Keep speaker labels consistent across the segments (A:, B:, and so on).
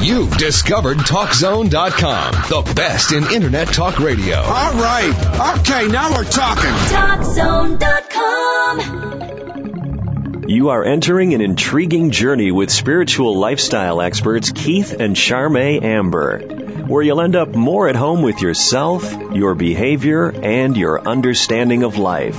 A: You've discovered TalkZone.com, the best in Internet talk radio.
B: All right. Okay, now we're talking.
C: TalkZone.com. You are entering an intriguing journey with spiritual lifestyle experts Keith and Charme Amber, where you'll end up more at home with yourself, your behavior, and your understanding of life.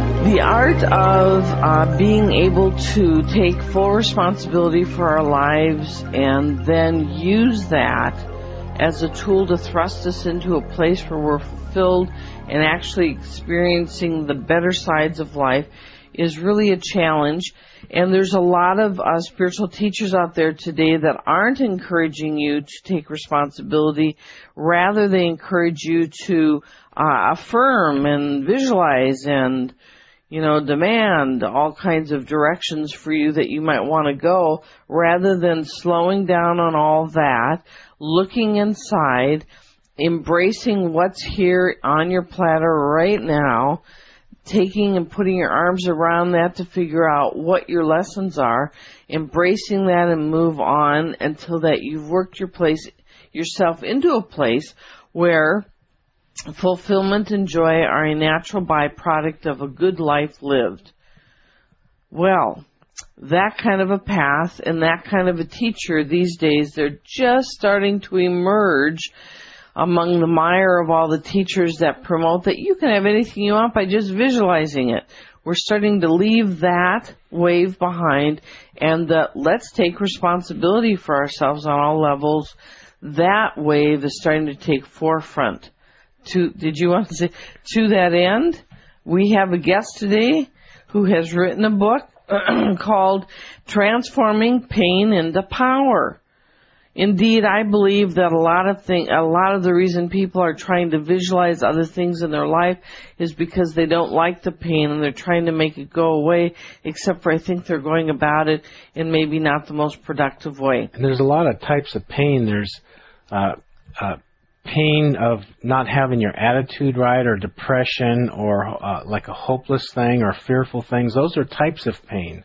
D: The art of uh, being able to take full responsibility for our lives and then use that as a tool to thrust us into a place where we're fulfilled and actually experiencing the better sides of life is really a challenge. And there's a lot of uh, spiritual teachers out there today that aren't encouraging you to take responsibility. Rather, they encourage you to uh, affirm and visualize and you know, demand all kinds of directions for you that you might want to go rather than slowing down on all that, looking inside, embracing what's here on your platter right now, taking and putting your arms around that to figure out what your lessons are, embracing that and move on until that you've worked your place, yourself into a place where fulfillment and joy are a natural byproduct of a good life lived. Well, that kind of a path and that kind of a teacher these days, they're just starting to emerge among the mire of all the teachers that promote that you can have anything you want by just visualizing it. We're starting to leave that wave behind and the let's take responsibility for ourselves on all levels. That wave is starting to take forefront to, did you want to say, to that end, we have a guest today who has written a book called Transforming Pain into Power. Indeed, I believe that a lot of thing, a lot of the reason people are trying to visualize other things in their life is because they don't like the pain and they're trying to make it go away, except for I think they're going about it in maybe not the most productive way.
E: And there's a lot of types of pain. There's, uh, uh, pain of not having your attitude right or depression or uh, like a hopeless thing or fearful things those are types of pain.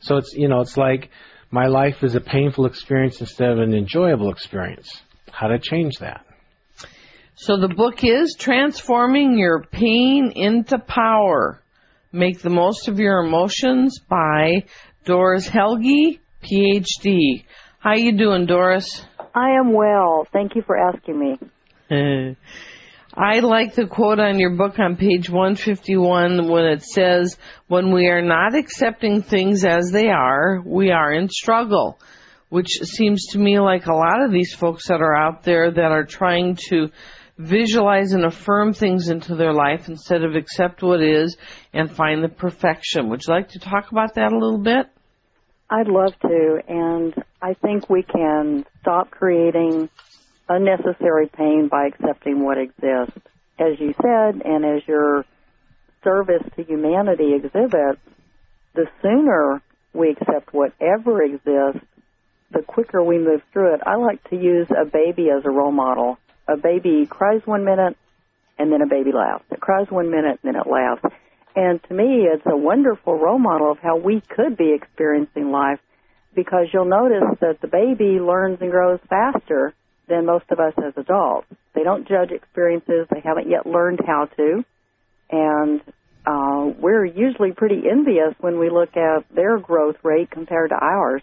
E: So it's you know it's like my life is a painful experience instead of an enjoyable experience. How to change that?
D: So the book is transforming your pain into power. Make the most of your emotions by doris helge phd how you doing doris
F: I am well. Thank you for asking me.
D: Uh, I like the quote on your book on page 151 when it says, when we are not accepting things as they are, we are in struggle. Which seems to me like a lot of these folks that are out there that are trying to visualize and affirm things into their life instead of accept what is and find the perfection. Would you like to talk about that a little bit?
F: I'd love to, and I think we can stop creating unnecessary pain by accepting what exists. As you said, and as your service to humanity exhibits, the sooner we accept whatever exists, the quicker we move through it. I like to use a baby as a role model. A baby cries one minute, and then a baby laughs. It cries one minute, and then it laughs. And to me, it's a wonderful role model of how we could be experiencing life because you'll notice that the baby learns and grows faster than most of us as adults. They don't judge experiences. They haven't yet learned how to. And uh, we're usually pretty envious when we look at their growth rate compared to ours.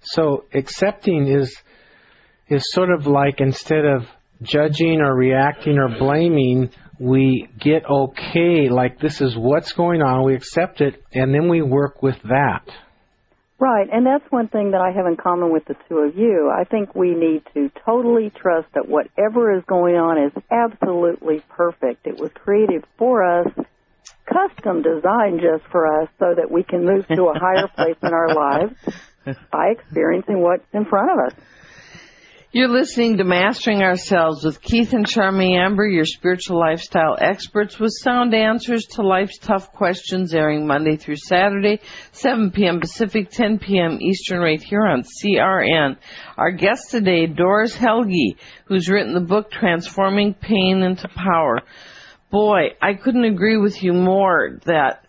E: So accepting is is sort of like instead of judging or reacting or blaming, we get okay, like this is what's going on, we accept it, and then we work with that.
F: Right, and that's one thing that I have in common with the two of you. I think we need to totally trust that whatever is going on is absolutely perfect. It was created for us, custom designed just for us so that we can move to a higher place in our lives by experiencing what's in front of us.
D: You're listening to Mastering Ourselves with Keith and Charmy Amber, your spiritual lifestyle experts with sound answers to life's tough questions airing Monday through Saturday, 7 p.m. Pacific, 10 p.m. Eastern right here on CRN. Our guest today, Doris Helge, who's written the book Transforming Pain into Power. Boy, I couldn't agree with you more that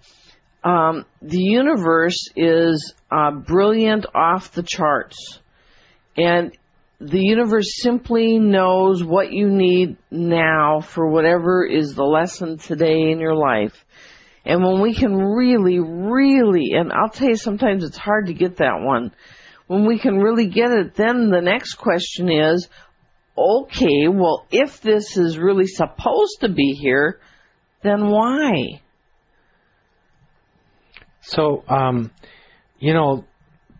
D: um, the universe is uh, brilliant off the charts. And the universe simply knows what you need now for whatever is the lesson today in your life. And when we can really, really, and I'll tell you sometimes it's hard to get that one. When we can really get it, then the next question is, okay, well, if this is really supposed to be here, then why?
E: So, um, you know,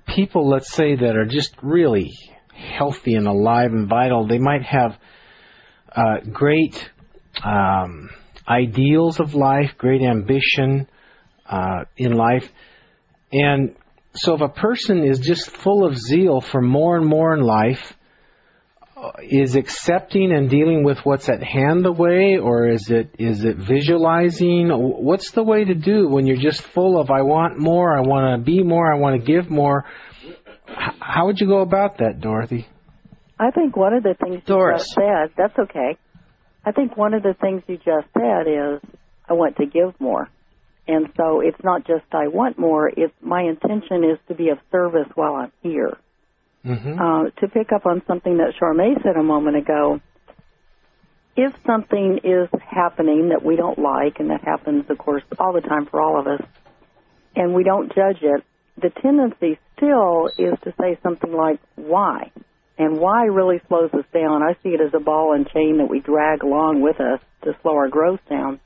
E: people, let's say, that are just really healthy and alive and vital, they might have uh, great um, ideals of life, great ambition uh, in life. And so if a person is just full of zeal for more and more in life, uh, is accepting and dealing with what's at hand the way or is it is it visualizing? What's the way to do when you're just full of i want more i want to be more i want to give more how would you go about that dorothy
F: I think one of the things
D: Doris.
F: you just said, that's okay. I think one of the things you just said is, I want to give more. And so it's not just I want more, it's my intention is to be of service while I'm here.
E: mm-hmm.
F: Uh, to pick up on something that Charmaine said a moment ago, if something is happening that we don't like, and that happens, of course, all the time for all of us, and we don't judge it, the tendency still is to say something like, why? And why really slows us down. I see it as a ball and chain that we drag along with us to slow our growth down.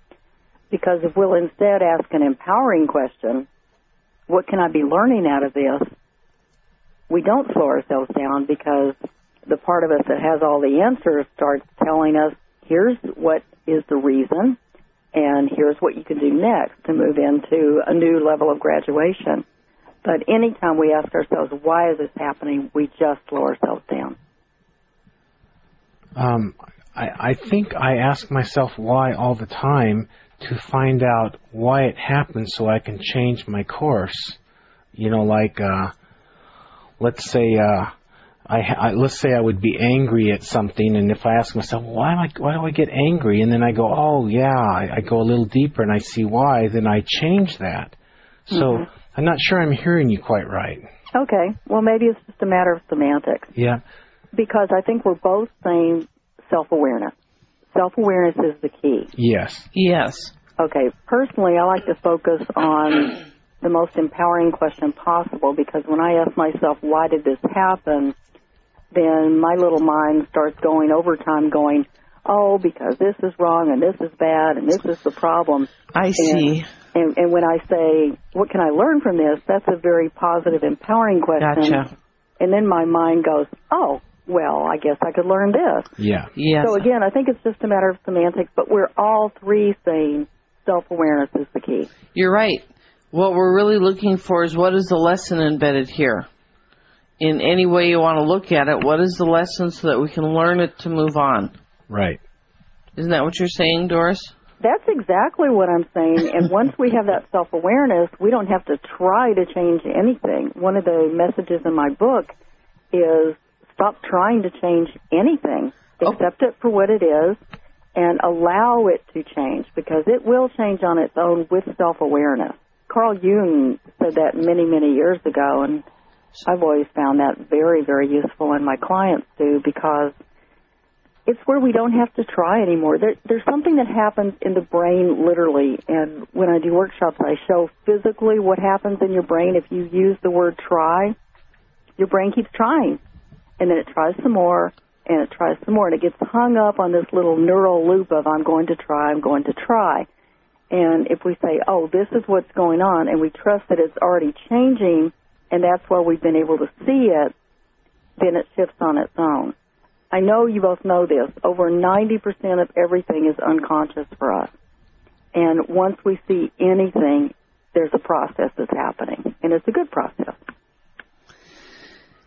F: Because if we'll instead ask an empowering question, what can I be learning out of this? We don't slow ourselves down because the part of us that has all the answers starts telling us, here's what is the reason, and here's what you can do next to move into a new level of graduation. But anytime we ask ourselves, why is this happening, we just slow ourselves down.
E: Um, I, I think I ask myself why all the time to find out why it happened so I can change my course. You know, like, uh, let's say, uh, I, I let's say I would be angry at something, and if I ask myself why am I why do I get angry, and then I go, oh yeah, I, I go a little deeper and I see why, then I change that. So
F: Mhm.
E: I'm not sure I'm hearing you quite right.
F: Okay, well maybe it's just a matter of semantics.
E: Yeah.
F: Because I think we're both saying self-awareness. Self-awareness is the key.
E: Yes.
D: Yes.
F: Okay, personally, I like to focus on the most empowering question possible because when I ask myself, why did this happen, then my little mind starts going overtime going, oh, because this is wrong and this is bad and this is the problem.
D: I see.
F: And, and when I say, what can I learn from this, that's a very positive, empowering question.
D: Gotcha.
F: And then my mind goes, oh, well, I guess I could learn this.
E: Yeah.
D: Yes.
F: So again, I think it's just a matter of semantics, but we're all three saying self-awareness is the key.
D: You're right. What we're really looking for is what is the lesson embedded here? In any way you want to look at it, what is the lesson so that we can learn it to move on?
E: Right.
D: Isn't that what you're saying, Doris?
F: That's exactly what I'm saying. And once we have that self-awareness, we don't have to try to change anything. One of the messages in my book is stop trying to change anything.
D: Oh.
F: Accept it for what it is and allow it to change because it will change on its own with self-awareness. Carl Jung said that many, many years ago and I've always found that very, very useful and my clients do because it's where we don't have to try anymore. There, there's something that happens in the brain literally, and when I do workshops, I show physically what happens in your brain if you use the word try. Your brain keeps trying, and then it tries some more, and it tries some more, and it gets hung up on this little neural loop of I'm going to try, I'm going to try. And if we say, oh, this is what's going on, and we trust that it's already changing, and that's why we've been able to see it, then it shifts on its own. I know you both know this. Over 90% of everything is unconscious for us. And once we see anything, there's a process that's happening. And it's a good process.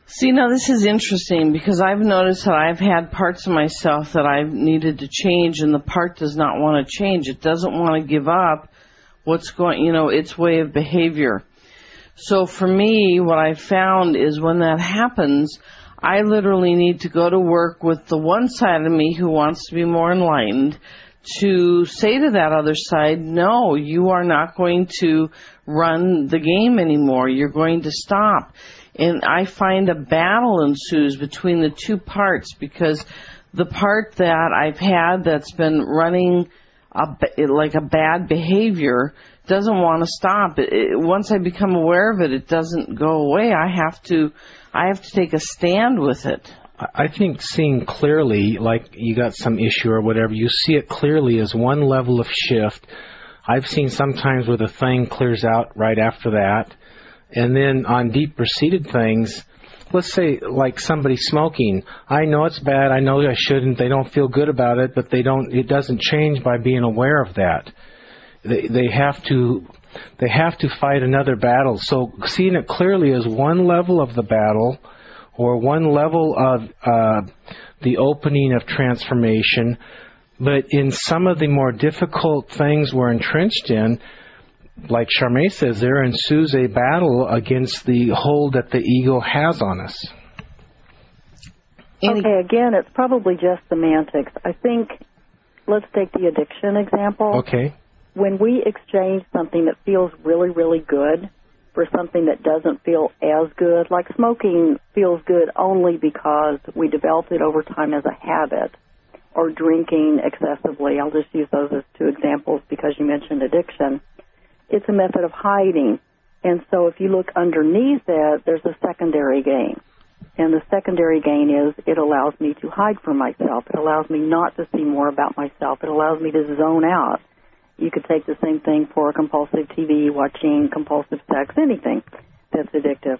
D: See, now this is interesting because I've noticed that I've had parts of myself that I've needed to change, and the part does not want to change. It doesn't want to give up what's going, you know, its way of behavior. So for me, what I found is when that happens, I literally need to go to work with the one side of me who wants to be more enlightened to say to that other side, no, you are not going to run the game anymore. You're going to stop and I find a battle ensues between the two parts because the part that I've had that's been running a, like a bad behavior doesn't want to stop. It, it, once I become aware of it, it doesn't go away. I have to, I have to take a stand with it.
E: I think seeing clearly, like you got some issue or whatever, you see it clearly as one level of shift. I've seen sometimes where the thing clears out right after that and then on deep seated things, let's say like somebody smoking, I know it's bad, I know I shouldn't, they don't feel good about it, but they don't it doesn't change by being aware of that. They they have to they have to fight another battle. So seeing it clearly as one level of the battle or one level of uh, the opening of transformation, but in some of the more difficult things we're entrenched in, like Charmaine says, there ensues a battle against the hold that the ego has on us.
F: Okay, again, it's probably just semantics. I think, let's take the addiction example.
E: Okay.
F: When we exchange something that feels really, really good for something that doesn't feel as good, like smoking feels good only because we developed it over time as a habit, or drinking excessively. I'll just use those as two examples because you mentioned addiction it's a method of hiding. And so if you look underneath that, there's a secondary gain. And the secondary gain is it allows me to hide from myself. It allows me not to see more about myself. It allows me to zone out. You could take the same thing for compulsive TV watching, compulsive sex, anything that's addictive.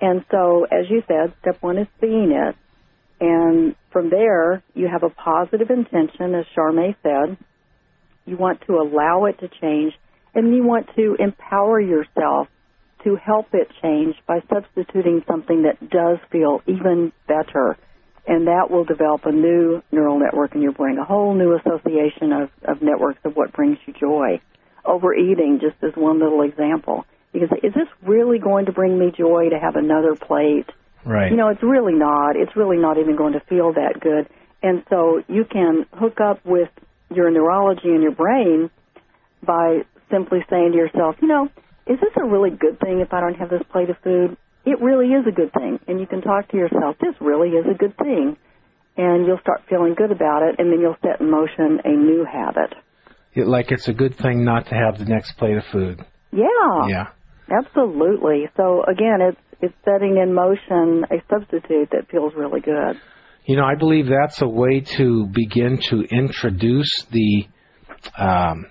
F: And so, as you said, step one is seeing it. And from there, you have a positive intention, as Charmaine said. You want to allow it to change and you want to empower yourself to help it change by substituting something that does feel even better. And that will develop a new neural network in your brain, a whole new association of, of networks of what brings you joy. Overeating, just as one little example. Because is this really going to bring me joy to have another plate?
E: Right.
F: You know, it's really not. It's really not even going to feel that good. And so you can hook up with your neurology in your brain by simply saying to yourself, you know, is this a really good thing if I don't have this plate of food? It really is a good thing. And you can talk to yourself, this really is a good thing. And you'll start feeling good about it, and then you'll set in motion a new habit.
E: It, like it's a good thing not to have the next plate of food.
F: Yeah.
E: Yeah.
F: Absolutely. So again, it's it's setting in motion a substitute that feels really good.
E: You know, I believe that's a way to begin to introduce the um,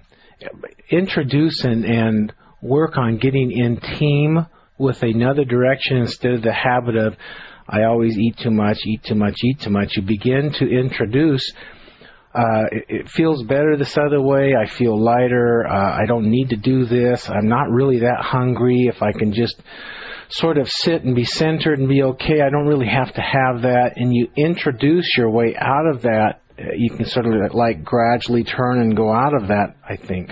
E: introduce and, and work on getting in team with another direction instead of the habit of I always eat too much, eat too much, eat too much. You begin to introduce. Uh, it, it feels better this other way. I feel lighter. Uh, I don't need to do this. I'm not really that hungry. If I can just sort of sit and be centered and be okay, I don't really have to have that. And you introduce your way out of that Uh, you can sort of like gradually turn and go out of that, I think.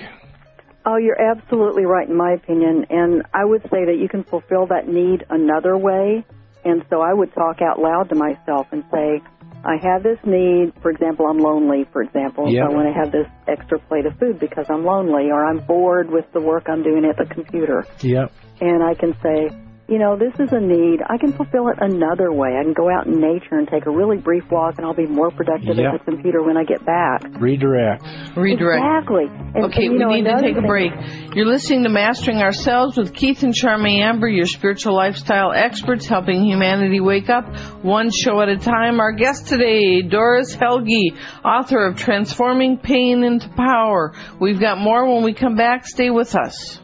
F: Oh, you're absolutely right, in my opinion. And I would say that you can fulfill that need another way. And so I would talk out loud to myself and say, I have this need. For example, I'm lonely, for example.
E: Yep.
F: So I want to have this extra plate of food because I'm lonely or I'm bored with the work I'm doing at the computer.
E: Yep.
F: And I can say, you know, this is a need. I can fulfill it another way. I can go out in nature and take a really brief walk, and I'll be more productive
E: yep.
F: at the computer when I get back.
E: Redirect.
D: Redirect.
F: Exactly. And,
D: okay,
F: and,
D: we
F: know,
D: need to take
F: thing,
D: a break. You're listening to Mastering Ourselves with Keith and Charmy Amber, your spiritual lifestyle experts helping humanity wake up one show at a time. Our guest today, Doris Helge, author of Transforming Pain into Power. We've got more when we come back. Stay with us.